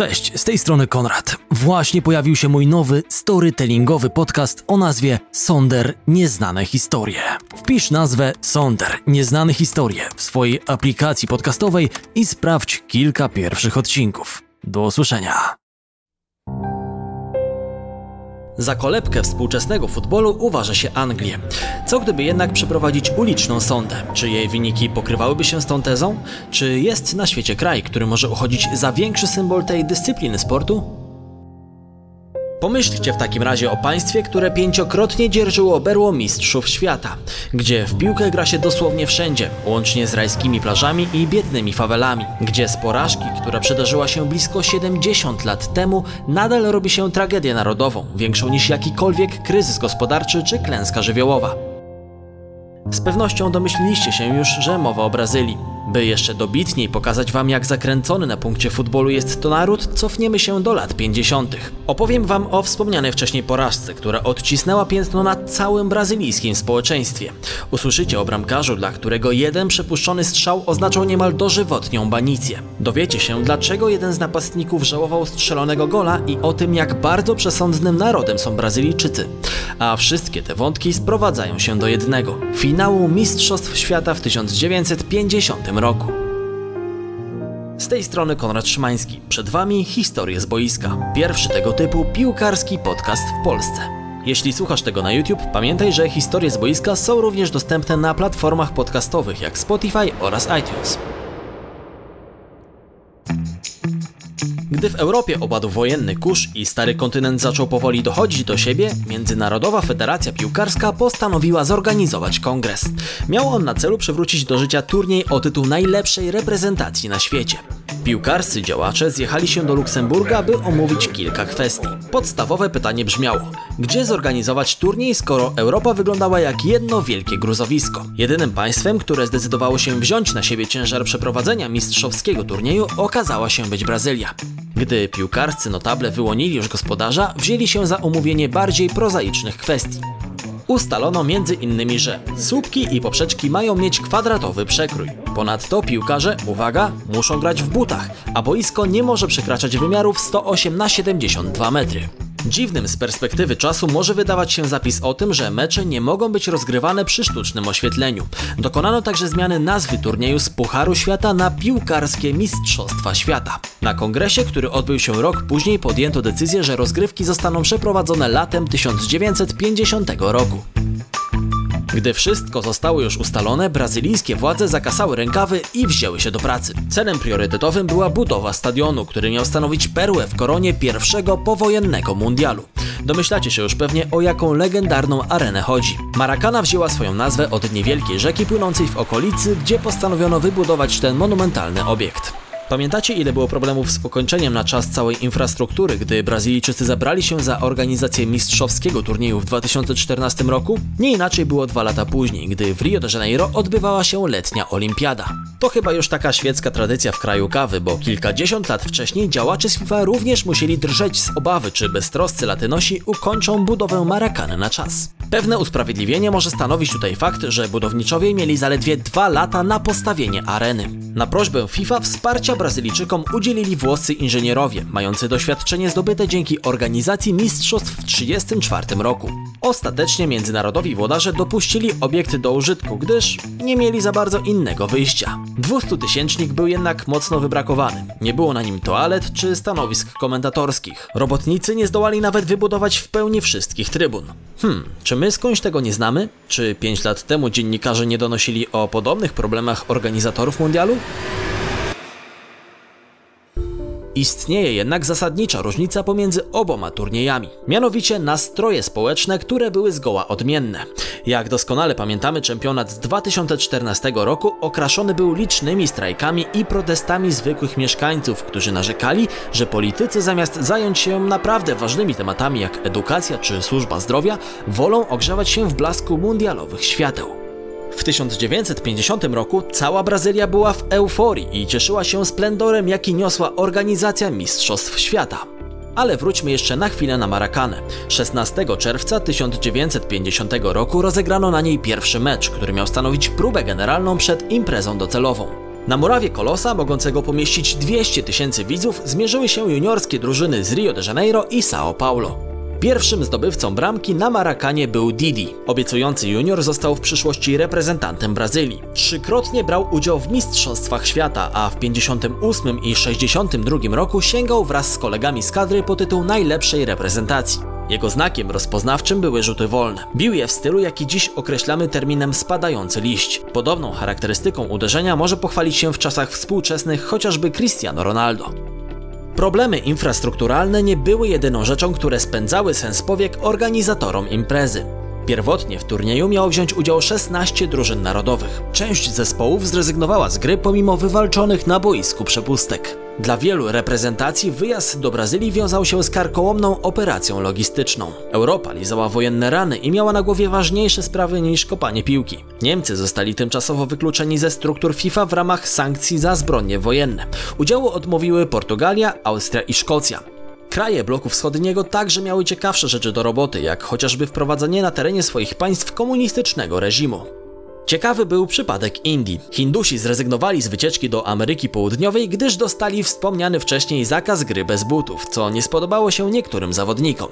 Cześć, z tej strony Konrad. Właśnie pojawił się mój nowy storytellingowy podcast o nazwie Sonder Nieznane Historie. Wpisz nazwę Sonder Nieznane Historie w swojej aplikacji podcastowej i sprawdź kilka pierwszych odcinków. Do usłyszenia. Za kolebkę współczesnego futbolu uważa się Anglię. Co gdyby jednak przeprowadzić uliczną sondę? Czy jej wyniki pokrywałyby się z tą tezą? Czy jest na świecie kraj, który może uchodzić za większy symbol tej dyscypliny sportu? Pomyślcie w takim razie o państwie, które pięciokrotnie dzierżyło berło mistrzów świata, gdzie w piłkę gra się dosłownie wszędzie, łącznie z rajskimi plażami i biednymi fawelami, gdzie z porażki, która przydarzyła się blisko 70 lat temu, nadal robi się tragedię narodową, większą niż jakikolwiek kryzys gospodarczy czy klęska żywiołowa. Z pewnością domyśliliście się już, że mowa o Brazylii. By jeszcze dobitniej pokazać Wam, jak zakręcony na punkcie futbolu jest to naród, cofniemy się do lat 50. Opowiem Wam o wspomnianej wcześniej porażce, która odcisnęła piętno na całym brazylijskim społeczeństwie. Usłyszycie o bramkarzu, dla którego jeden przepuszczony strzał oznaczał niemal dożywotnią banicję. Dowiecie się, dlaczego jeden z napastników żałował strzelonego gola i o tym, jak bardzo przesądnym narodem są Brazylijczycy. A wszystkie te wątki sprowadzają się do jednego finału Mistrzostw Świata w 1950 roku. Z tej strony Konrad Szymański. Przed Wami historie z boiska. Pierwszy tego typu piłkarski podcast w Polsce. Jeśli słuchasz tego na YouTube, pamiętaj, że historie z boiska są również dostępne na platformach podcastowych jak Spotify oraz iTunes. Gdy w Europie opadł wojenny kurz i stary kontynent zaczął powoli dochodzić do siebie, Międzynarodowa Federacja Piłkarska postanowiła zorganizować kongres. Miał on na celu przywrócić do życia turniej o tytuł najlepszej reprezentacji na świecie. Piłkarscy działacze zjechali się do Luksemburga, by omówić kilka kwestii. Podstawowe pytanie brzmiało: gdzie zorganizować turniej, skoro Europa wyglądała jak jedno wielkie gruzowisko? Jedynym państwem, które zdecydowało się wziąć na siebie ciężar przeprowadzenia mistrzowskiego turnieju, okazała się być Brazylia. Gdy piłkarscy notable wyłonili już gospodarza, wzięli się za omówienie bardziej prozaicznych kwestii. Ustalono między innymi, że słupki i poprzeczki mają mieć kwadratowy przekrój. Ponadto piłkarze, uwaga, muszą grać w butach, a boisko nie może przekraczać wymiarów 108 na 72 metry. Dziwnym z perspektywy czasu może wydawać się zapis o tym, że mecze nie mogą być rozgrywane przy sztucznym oświetleniu. Dokonano także zmiany nazwy turnieju z Pucharu Świata na Piłkarskie Mistrzostwa Świata. Na kongresie, który odbył się rok później, podjęto decyzję, że rozgrywki zostaną przeprowadzone latem 1950 roku. Gdy wszystko zostało już ustalone, brazylijskie władze zakasały rękawy i wzięły się do pracy. Celem priorytetowym była budowa stadionu, który miał stanowić perłę w koronie pierwszego powojennego mundialu. Domyślacie się już pewnie o jaką legendarną arenę chodzi. Maracana wzięła swoją nazwę od niewielkiej rzeki płynącej w okolicy, gdzie postanowiono wybudować ten monumentalny obiekt. Pamiętacie, ile było problemów z ukończeniem na czas całej infrastruktury, gdy Brazylijczycy zabrali się za organizację mistrzowskiego turnieju w 2014 roku? Nie inaczej było dwa lata później, gdy w Rio de Janeiro odbywała się letnia olimpiada. To chyba już taka świecka tradycja w kraju kawy, bo kilkadziesiąt lat wcześniej działacze z FIFA również musieli drżeć z obawy, czy beztroscy latynosi ukończą budowę Marakany na czas. Pewne usprawiedliwienie może stanowić tutaj fakt, że budowniczowie mieli zaledwie dwa lata na postawienie areny. Na prośbę FIFA wsparcia Brazylijczykom udzielili włoscy inżynierowie, mający doświadczenie zdobyte dzięki organizacji mistrzostw w 1934 roku. Ostatecznie międzynarodowi włodarze dopuścili obiekt do użytku, gdyż nie mieli za bardzo innego wyjścia. 200-tysięcznik był jednak mocno wybrakowany. Nie było na nim toalet czy stanowisk komentatorskich. Robotnicy nie zdołali nawet wybudować w pełni wszystkich trybun. Hmm, czy my skądś tego nie znamy? Czy 5 lat temu dziennikarze nie donosili o podobnych problemach organizatorów mundialu? Istnieje jednak zasadnicza różnica pomiędzy oboma turniejami, mianowicie nastroje społeczne, które były zgoła odmienne. Jak doskonale pamiętamy, czempionat z 2014 roku okraszony był licznymi strajkami i protestami zwykłych mieszkańców, którzy narzekali, że politycy zamiast zająć się naprawdę ważnymi tematami jak edukacja czy służba zdrowia, wolą ogrzewać się w blasku mundialowych świateł. W 1950 roku cała Brazylia była w euforii i cieszyła się splendorem, jaki niosła organizacja Mistrzostw Świata. Ale wróćmy jeszcze na chwilę na Marakanę. 16 czerwca 1950 roku rozegrano na niej pierwszy mecz, który miał stanowić próbę generalną przed imprezą docelową. Na murawie Kolosa, mogącego pomieścić 200 tysięcy widzów, zmierzyły się juniorskie drużyny z Rio de Janeiro i São Paulo. Pierwszym zdobywcą bramki na Marakanie był Didi. Obiecujący junior został w przyszłości reprezentantem Brazylii. Trzykrotnie brał udział w Mistrzostwach Świata, a w 58 i 62 roku sięgał wraz z kolegami z kadry po tytuł najlepszej reprezentacji. Jego znakiem rozpoznawczym były rzuty wolne. Bił je w stylu, jaki dziś określamy terminem spadający liść. Podobną charakterystyką uderzenia może pochwalić się w czasach współczesnych chociażby Cristiano Ronaldo. Problemy infrastrukturalne nie były jedyną rzeczą, które spędzały sens powiek organizatorom imprezy. Pierwotnie w turnieju miało wziąć udział 16 drużyn narodowych. Część zespołów zrezygnowała z gry pomimo wywalczonych na boisku przepustek. Dla wielu reprezentacji wyjazd do Brazylii wiązał się z karkołomną operacją logistyczną. Europa lizała wojenne rany i miała na głowie ważniejsze sprawy niż kopanie piłki. Niemcy zostali tymczasowo wykluczeni ze struktur FIFA w ramach sankcji za zbrodnie wojenne. Udziału odmówiły Portugalia, Austria i Szkocja. Kraje bloku wschodniego także miały ciekawsze rzeczy do roboty, jak chociażby wprowadzenie na terenie swoich państw komunistycznego reżimu. Ciekawy był przypadek Indii. Hindusi zrezygnowali z wycieczki do Ameryki Południowej, gdyż dostali wspomniany wcześniej zakaz gry bez butów, co nie spodobało się niektórym zawodnikom.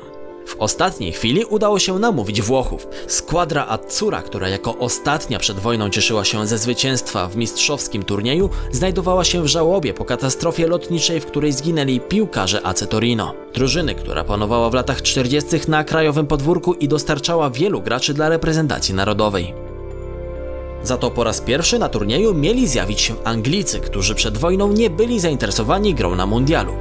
W ostatniej chwili udało się namówić Włochów. Składra Azzura, która jako ostatnia przed wojną cieszyła się ze zwycięstwa w mistrzowskim turnieju, znajdowała się w żałobie po katastrofie lotniczej, w której zginęli piłkarze AC Torino. Drużyny, która panowała w latach 40. na krajowym podwórku i dostarczała wielu graczy dla reprezentacji narodowej. Za to po raz pierwszy na turnieju mieli zjawić się Anglicy, którzy przed wojną nie byli zainteresowani grą na mundialu.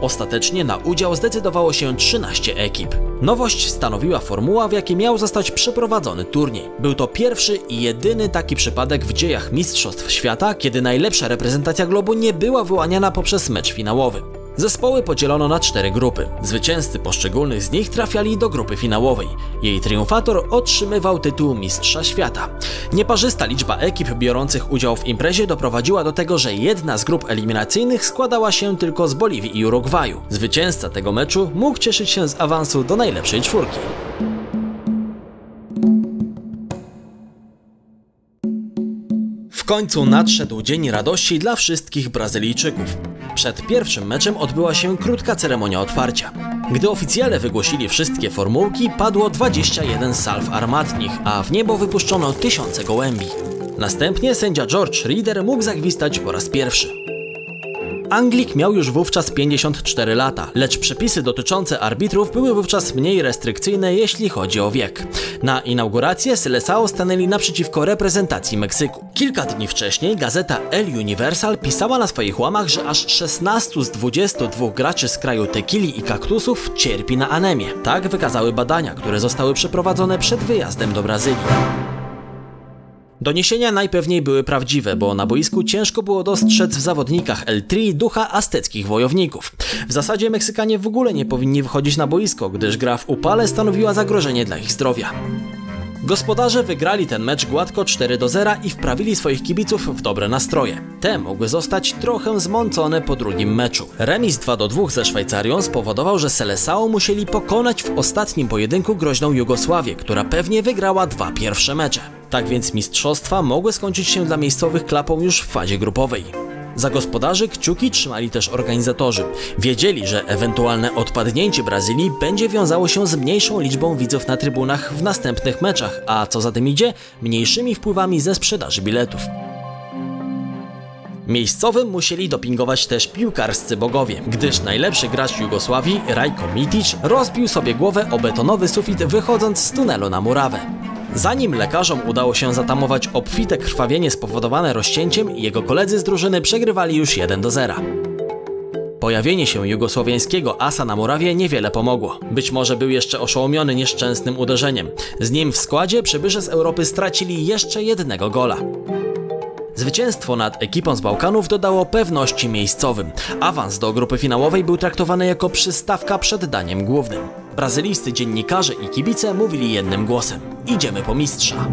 Ostatecznie na udział zdecydowało się 13 ekip. Nowość stanowiła formuła, w jakiej miał zostać przeprowadzony turniej. Był to pierwszy i jedyny taki przypadek w dziejach Mistrzostw Świata, kiedy najlepsza reprezentacja globu nie była wyłaniana poprzez mecz finałowy. Zespoły podzielono na cztery grupy. Zwycięzcy poszczególnych z nich trafiali do grupy finałowej. Jej triumfator otrzymywał tytuł Mistrza Świata. Nieparzysta liczba ekip biorących udział w imprezie doprowadziła do tego, że jedna z grup eliminacyjnych składała się tylko z Boliwii i Urugwaju. Zwycięzca tego meczu mógł cieszyć się z awansu do najlepszej czwórki. Końcu nadszedł dzień radości dla wszystkich Brazylijczyków. Przed pierwszym meczem odbyła się krótka ceremonia otwarcia. Gdy oficjale wygłosili wszystkie formułki, padło 21 salw armatnich, a w niebo wypuszczono tysiące gołębi. Następnie sędzia George Reader mógł zagwistać po raz pierwszy. Anglik miał już wówczas 54 lata, lecz przepisy dotyczące arbitrów były wówczas mniej restrykcyjne, jeśli chodzi o wiek. Na inaugurację Seleção stanęli naprzeciwko reprezentacji Meksyku. Kilka dni wcześniej gazeta El Universal pisała na swoich łamach, że aż 16 z 22 graczy z kraju tequili i kaktusów cierpi na anemię. Tak wykazały badania, które zostały przeprowadzone przed wyjazdem do Brazylii. Doniesienia najpewniej były prawdziwe, bo na boisku ciężko było dostrzec w zawodnikach El Tri ducha azteckich wojowników. W zasadzie Meksykanie w ogóle nie powinni wychodzić na boisko, gdyż gra w upale stanowiła zagrożenie dla ich zdrowia. Gospodarze wygrali ten mecz gładko 4 do 0 i wprawili swoich kibiców w dobre nastroje. Te mogły zostać trochę zmącone po drugim meczu. Remis 2 do 2 ze Szwajcarią spowodował, że Seleção musieli pokonać w ostatnim pojedynku groźną Jugosławię, która pewnie wygrała dwa pierwsze mecze. Tak więc mistrzostwa mogły skończyć się dla miejscowych klapą już w fazie grupowej. Za gospodarzy kciuki trzymali też organizatorzy. Wiedzieli, że ewentualne odpadnięcie Brazylii będzie wiązało się z mniejszą liczbą widzów na trybunach w następnych meczach, a co za tym idzie, mniejszymi wpływami ze sprzedaży biletów. Miejscowym musieli dopingować też piłkarscy bogowie, gdyż najlepszy gracz Jugosławii, Rajko Mitic, rozbił sobie głowę o betonowy sufit wychodząc z tunelu na murawę. Zanim lekarzom udało się zatamować obfite krwawienie spowodowane rozcięciem, jego koledzy z drużyny przegrywali już 1 do 0. Pojawienie się jugosłowiańskiego asa na murawie niewiele pomogło. Być może był jeszcze oszołomiony nieszczęsnym uderzeniem. Z nim w składzie przybysze z Europy stracili jeszcze jednego gola. Zwycięstwo nad ekipą z Bałkanów dodało pewności miejscowym. Awans do grupy finałowej był traktowany jako przystawka przed daniem głównym. Brazylijscy dziennikarze i kibice mówili jednym głosem: Idziemy po mistrza.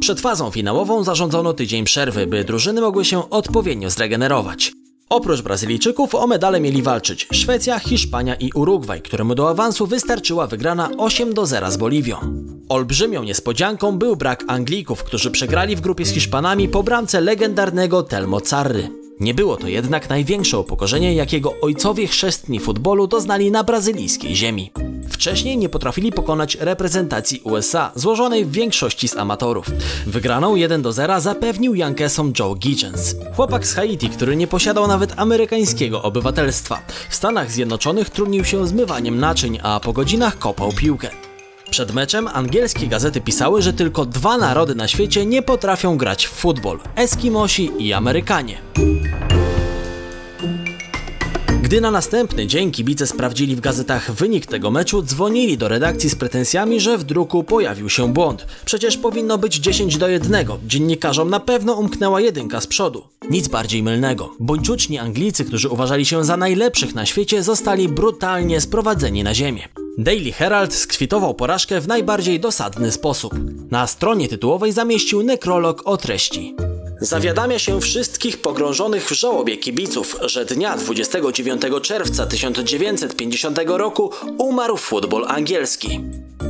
Przed fazą finałową zarządzono tydzień przerwy, by drużyny mogły się odpowiednio zregenerować. Oprócz Brazylijczyków o medale mieli walczyć Szwecja, Hiszpania i Urugwaj, któremu do awansu wystarczyła wygrana 8 do 0 z Boliwią. Olbrzymią niespodzianką był brak Anglików, którzy przegrali w grupie z Hiszpanami po bramce legendarnego Telmo Carry. Nie było to jednak największe upokorzenie, jakiego ojcowie chrzestni futbolu doznali na brazylijskiej ziemi. Wcześniej nie potrafili pokonać reprezentacji USA, złożonej w większości z amatorów. Wygraną 1 do 0 zapewnił Yankeesom Joe Giggins. Chłopak z Haiti, który nie posiadał nawet amerykańskiego obywatelstwa. W Stanach Zjednoczonych trudnił się zmywaniem naczyń, a po godzinach kopał piłkę. Przed meczem angielskie gazety pisały, że tylko dwa narody na świecie nie potrafią grać w futbol: Eskimosi i Amerykanie. Gdy na następny dzień kibice sprawdzili w gazetach wynik tego meczu, dzwonili do redakcji z pretensjami, że w druku pojawił się błąd. Przecież powinno być 10 do 1. Dziennikarzom na pewno umknęła jedynka z przodu. Nic bardziej mylnego. Bończuczni Anglicy, którzy uważali się za najlepszych na świecie, zostali brutalnie sprowadzeni na ziemię. Daily Herald skwitował porażkę w najbardziej dosadny sposób. Na stronie tytułowej zamieścił nekrolog o treści. Zawiadamia się wszystkich pogrążonych w żałobie kibiców, że dnia 29 czerwca 1950 roku umarł futbol angielski.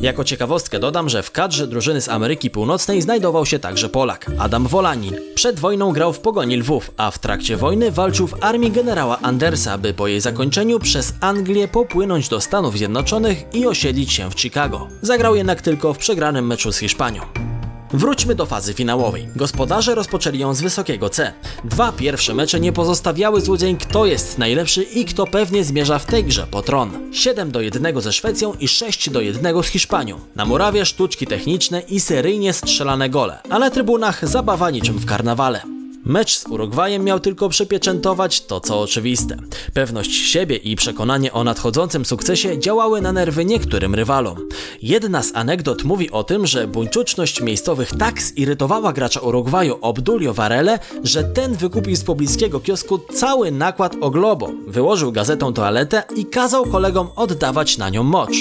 Jako ciekawostkę dodam, że w kadrze drużyny z Ameryki Północnej znajdował się także Polak, Adam Wolanin. Przed wojną grał w Pogoni Lwów, a w trakcie wojny walczył w armii generała Andersa, by po jej zakończeniu przez Anglię popłynąć do Stanów Zjednoczonych i osiedlić się w Chicago. Zagrał jednak tylko w przegranym meczu z Hiszpanią. Wróćmy do fazy finałowej. Gospodarze rozpoczęli ją z wysokiego C. Dwa pierwsze mecze nie pozostawiały złudzeń, kto jest najlepszy i kto pewnie zmierza w tej grze po tron. 7 do 1 ze Szwecją i 6 do 1 z Hiszpanią. Na murawie sztuczki techniczne i seryjnie strzelane gole, a na trybunach zabawa niczym w karnawale. Mecz z Urugwajem miał tylko przypieczętować to, co oczywiste. Pewność siebie i przekonanie o nadchodzącym sukcesie działały na nerwy niektórym rywalom. Jedna z anegdot mówi o tym, że buńczuczność miejscowych tak zirytowała gracza Urugwaju Obdulio Varele, że ten wykupił z pobliskiego kiosku cały nakład o Globo, wyłożył gazetą toaletę i kazał kolegom oddawać na nią mocz.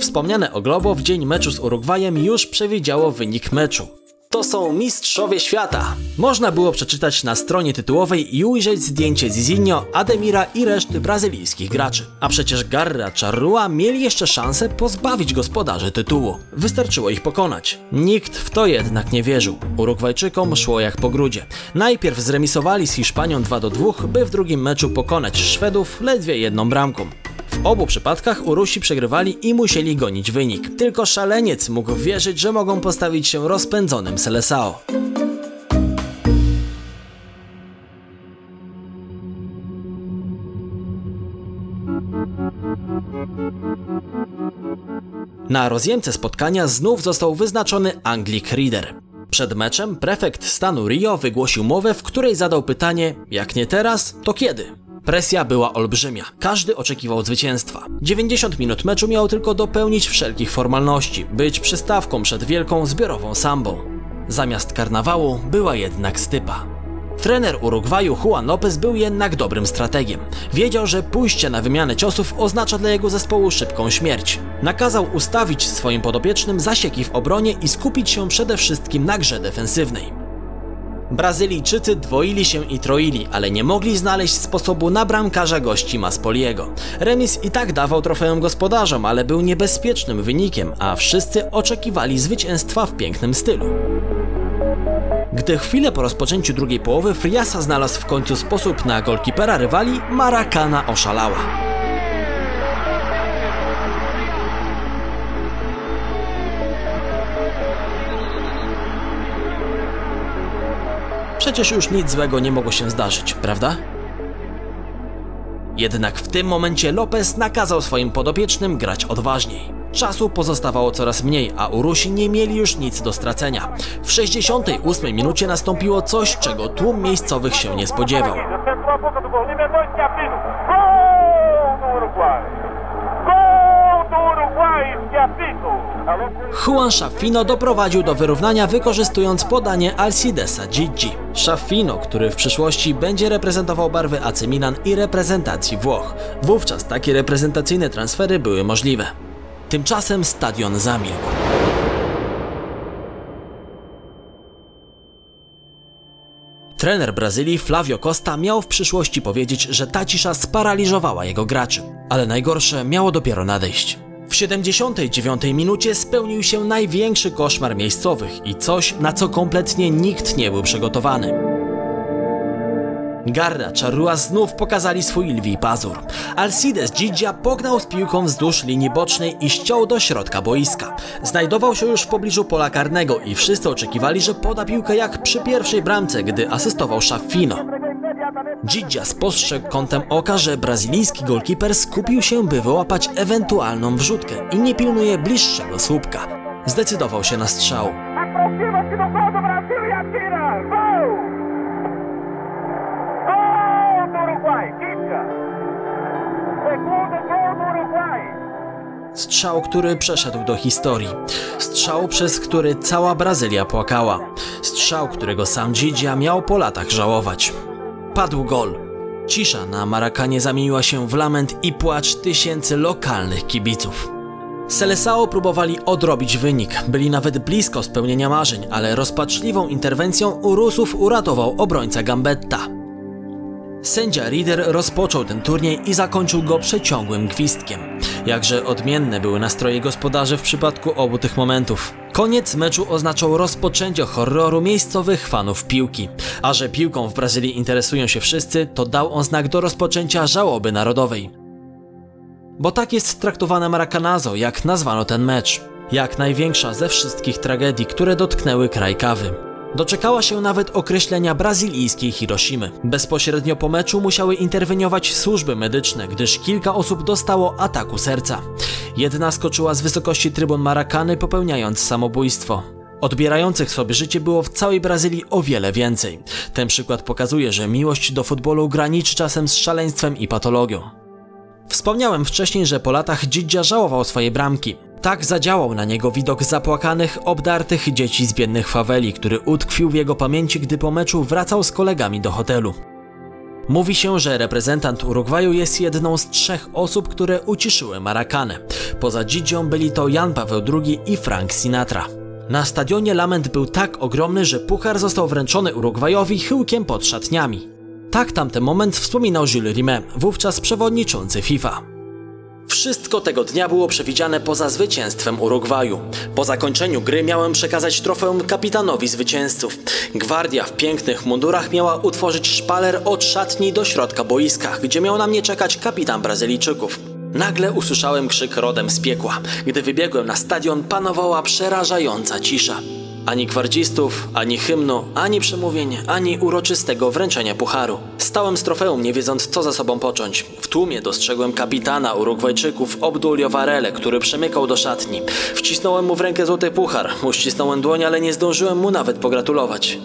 Wspomniane o Globo w dzień meczu z Urugwajem już przewidziało wynik meczu. To są mistrzowie świata. Można było przeczytać na stronie tytułowej i ujrzeć zdjęcie Zizinho, Ademira i reszty brazylijskich graczy. A przecież Garra Charrua mieli jeszcze szansę pozbawić gospodarzy tytułu. Wystarczyło ich pokonać. Nikt w to jednak nie wierzył. Urugwajczykom szło jak po grudzie. Najpierw zremisowali z Hiszpanią 2 do 2, by w drugim meczu pokonać Szwedów ledwie jedną bramką. W obu przypadkach Urusi przegrywali i musieli gonić wynik. Tylko szaleniec mógł wierzyć, że mogą postawić się rozpędzonym Selesao. Na rozjemce spotkania znów został wyznaczony Anglik Reader. Przed meczem prefekt stanu Rio wygłosił mowę, w której zadał pytanie: jak nie teraz, to kiedy? Presja była olbrzymia. Każdy oczekiwał zwycięstwa. 90 minut meczu miało tylko dopełnić wszelkich formalności, być przystawką przed wielką zbiorową sambą. Zamiast karnawału była jednak stypa. Trener Urugwaju Juan Lopez był jednak dobrym strategiem. Wiedział, że pójście na wymianę ciosów oznacza dla jego zespołu szybką śmierć. Nakazał ustawić swoim podopiecznym zasieki w obronie i skupić się przede wszystkim na grze defensywnej. Brazylijczycy dwoili się i troili, ale nie mogli znaleźć sposobu na bramkarza gości Maspoliego. Remis i tak dawał trofeum gospodarzom, ale był niebezpiecznym wynikiem, a wszyscy oczekiwali zwycięstwa w pięknym stylu. Gdy chwilę po rozpoczęciu drugiej połowy Friasa znalazł w końcu sposób na golkipera rywali, Marakana oszalała. Przecież już nic złego nie mogło się zdarzyć, prawda? Jednak w tym momencie Lopez nakazał swoim podopiecznym grać odważniej. Czasu pozostawało coraz mniej, a Urusi nie mieli już nic do stracenia. W 68 minucie nastąpiło coś, czego tłum miejscowych się nie spodziewał. Juan Schaffino doprowadził do wyrównania wykorzystując podanie Alcidesa Gigi. Schaffino, który w przyszłości będzie reprezentował barwy AC Milan i reprezentacji Włoch. Wówczas takie reprezentacyjne transfery były możliwe. Tymczasem stadion zamilkł. Trener Brazylii Flavio Costa miał w przyszłości powiedzieć, że ta cisza sparaliżowała jego graczy, ale najgorsze miało dopiero nadejść. W 79 minucie spełnił się największy koszmar miejscowych i coś, na co kompletnie nikt nie był przygotowany. Garda Charrua znów pokazali swój lwi pazur. Alcides Gigia pognał z piłką wzdłuż linii bocznej i ściął do środka boiska. Znajdował się już w pobliżu pola karnego i wszyscy oczekiwali, że poda piłkę jak przy pierwszej bramce, gdy asystował Schaffino. Gigia spostrzegł kątem oka, że brazylijski golkiper skupił się, by wyłapać ewentualną wrzutkę i nie pilnuje bliższego słupka. Zdecydował się na strzał. Strzał, który przeszedł do historii. Strzał, przez który cała Brazylia płakała. Strzał, którego sam Gigia miał po latach żałować. Padł gol. Cisza na Marakanie zamieniła się w lament i płacz tysięcy lokalnych kibiców. Seleção próbowali odrobić wynik, byli nawet blisko spełnienia marzeń, ale rozpaczliwą interwencją Urusów uratował obrońca Gambetta. Sędzia Rieder rozpoczął ten turniej i zakończył go przeciągłym gwizdkiem. Jakże odmienne były nastroje gospodarzy w przypadku obu tych momentów. Koniec meczu oznaczał rozpoczęcie horroru miejscowych fanów piłki. A że piłką w Brazylii interesują się wszyscy, to dał on znak do rozpoczęcia żałoby narodowej. Bo tak jest traktowane Maracanazo, jak nazwano ten mecz. Jak największa ze wszystkich tragedii, które dotknęły kraj kawy. Doczekała się nawet określenia brazylijskiej Hiroshimy. Bezpośrednio po meczu musiały interweniować służby medyczne, gdyż kilka osób dostało ataku serca. Jedna skoczyła z wysokości trybun Marakany, popełniając samobójstwo. Odbierających sobie życie było w całej Brazylii o wiele więcej. Ten przykład pokazuje, że miłość do futbolu graniczy czasem z szaleństwem i patologią. Wspomniałem wcześniej, że po latach Dzidzia żałował swojej bramki. Tak zadziałał na niego widok zapłakanych, obdartych dzieci z biednych faweli, który utkwił w jego pamięci, gdy po meczu wracał z kolegami do hotelu. Mówi się, że reprezentant Urugwaju jest jedną z trzech osób, które uciszyły Marakanę. Poza Dzidzią byli to Jan Paweł II i Frank Sinatra. Na stadionie lament był tak ogromny, że puchar został wręczony Urugwajowi chyłkiem pod szatniami. Tak tamten moment wspominał Jules Rimet, wówczas przewodniczący FIFA. Wszystko tego dnia było przewidziane poza zwycięstwem Urugwaju. Po zakończeniu gry miałem przekazać trofeum kapitanowi zwycięzców. Gwardia w pięknych mundurach miała utworzyć szpaler od szatni do środka boiska, gdzie miał na mnie czekać kapitan Brazylijczyków. Nagle usłyszałem krzyk rodem z piekła. Gdy wybiegłem na stadion, panowała przerażająca cisza. Ani gwardzistów, ani hymnu, ani przemówień, ani uroczystego wręczenia pucharu. Stałem z trofeum, nie wiedząc co za sobą począć. W tłumie dostrzegłem kapitana Urugwajczyków Obdulio Varele, który przemykał do szatni. Wcisnąłem mu w rękę złoty puchar, uścisnąłem dłoń, ale nie zdążyłem mu nawet pogratulować.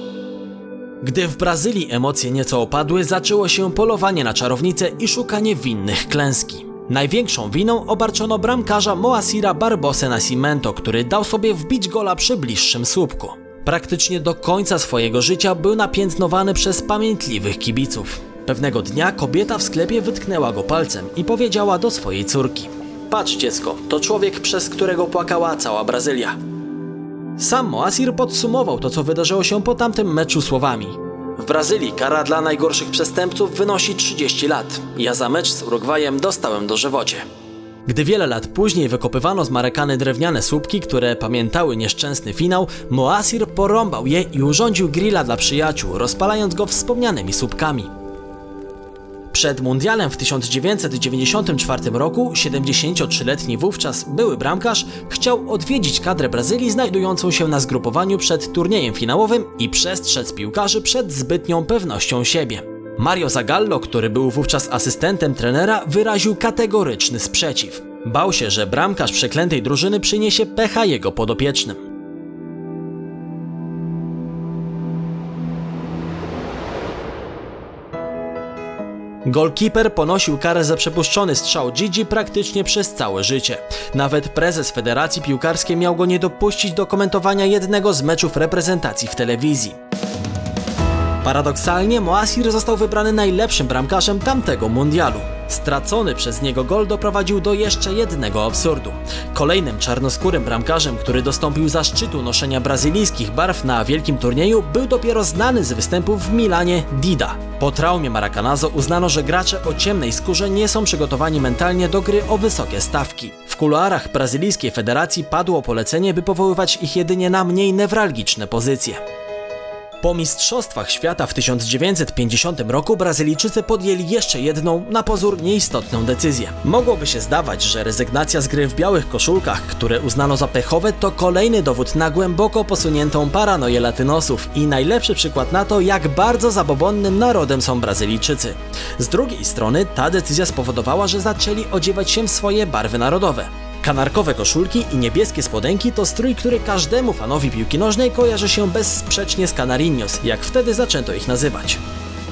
Gdy w Brazylii emocje nieco opadły, zaczęło się polowanie na czarownicę i szukanie winnych klęski. Największą winą obarczono bramkarza Moacira Barbosę Nascimento, który dał sobie wbić gola przy bliższym słupku. Praktycznie do końca swojego życia był napiętnowany przez pamiętliwych kibiców. Pewnego dnia kobieta w sklepie wytknęła go palcem i powiedziała do swojej córki: Patrz dziecko, to człowiek, przez którego płakała cała Brazylia. Sam Moacir podsumował to, co wydarzyło się po tamtym meczu słowami: w Brazylii kara dla najgorszych przestępców wynosi 30 lat. Ja za mecz z Urugwajem dostałem dożywocie. Gdy wiele lat później wykopywano z Marekany drewniane słupki, które pamiętały nieszczęsny finał, Moasir porąbał je i urządził grilla dla przyjaciół, rozpalając go wspomnianymi słupkami. Przed mundialem w 1994 roku 73-letni wówczas były bramkarz chciał odwiedzić kadrę Brazylii znajdującą się na zgrupowaniu przed turniejem finałowym i przestrzec piłkarzy przed zbytnią pewnością siebie. Mario Zagallo, który był wówczas asystentem trenera, wyraził kategoryczny sprzeciw. Bał się, że bramkarz przeklętej drużyny przyniesie pecha jego podopiecznym. Golkeeper ponosił karę za przepuszczony strzał Gigi praktycznie przez całe życie. Nawet prezes Federacji Piłkarskiej miał go nie dopuścić do komentowania jednego z meczów reprezentacji w telewizji. Paradoksalnie Moasir został wybrany najlepszym bramkarzem tamtego mundialu. Stracony przez niego gol doprowadził do jeszcze jednego absurdu. Kolejnym czarnoskórym bramkarzem, który dostąpił zaszczytu noszenia brazylijskich barw na wielkim turnieju, był dopiero znany z występów w Milanie Dida. Po traumie Maracanazo uznano, że gracze o ciemnej skórze nie są przygotowani mentalnie do gry o wysokie stawki. W kuluarach brazylijskiej federacji padło polecenie, by powoływać ich jedynie na mniej newralgiczne pozycje. Po Mistrzostwach Świata w 1950 roku Brazylijczycy podjęli jeszcze jedną, na pozór nieistotną decyzję. Mogłoby się zdawać, że rezygnacja z gry w białych koszulkach, które uznano za pechowe, to kolejny dowód na głęboko posuniętą paranoję latynosów i najlepszy przykład na to, jak bardzo zabobonnym narodem są Brazylijczycy. Z drugiej strony ta decyzja spowodowała, że zaczęli odziewać się w swoje barwy narodowe. Kanarkowe koszulki i niebieskie spodenki to strój, który każdemu fanowi piłki nożnej kojarzy się bezsprzecznie z Canarinhos, jak wtedy zaczęto ich nazywać.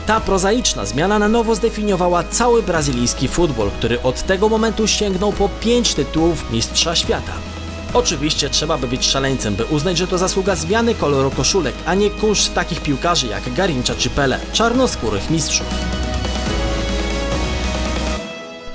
Ta prozaiczna zmiana na nowo zdefiniowała cały brazylijski futbol, który od tego momentu sięgnął po pięć tytułów Mistrza Świata. Oczywiście trzeba by być szaleńcem, by uznać, że to zasługa zmiany koloru koszulek, a nie kunszt takich piłkarzy jak Garincha czy Pele, czarnoskórych mistrzów.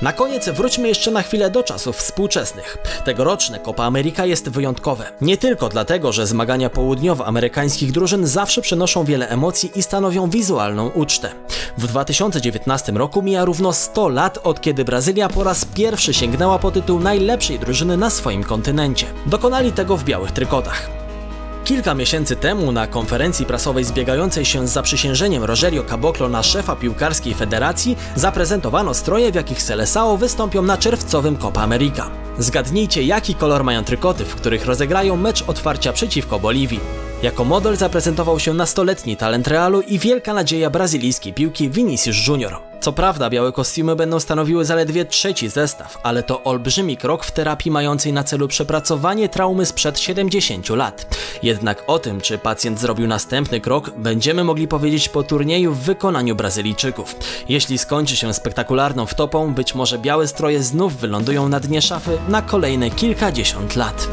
Na koniec wróćmy jeszcze na chwilę do czasów współczesnych. Tegoroczne Copa America jest wyjątkowe. Nie tylko dlatego, że zmagania południowoamerykańskich drużyn zawsze przynoszą wiele emocji i stanowią wizualną ucztę. W 2019 roku mija równo 100 lat od kiedy Brazylia po raz pierwszy sięgnęła po tytuł najlepszej drużyny na swoim kontynencie. Dokonali tego w białych trykotach. Kilka miesięcy temu na konferencji prasowej zbiegającej się z zaprzysiężeniem Rogerio Caboclo na szefa piłkarskiej federacji zaprezentowano stroje, w jakich Seleção wystąpią na czerwcowym Copa America. Zgadnijcie, jaki kolor mają trykoty, w których rozegrają mecz otwarcia przeciwko Boliwii. Jako model zaprezentował się nastoletni talent Realu i wielka nadzieja brazylijskiej piłki Vinicius Junior. Co prawda białe kostiumy będą stanowiły zaledwie trzeci zestaw, ale to olbrzymi krok w terapii mającej na celu przepracowanie traumy sprzed 70 lat. Jednak o tym, czy pacjent zrobił następny krok, będziemy mogli powiedzieć po turnieju w wykonaniu Brazylijczyków. Jeśli skończy się spektakularną wtopą, być może białe stroje znów wylądują na dnie szafy na kolejne kilkadziesiąt lat.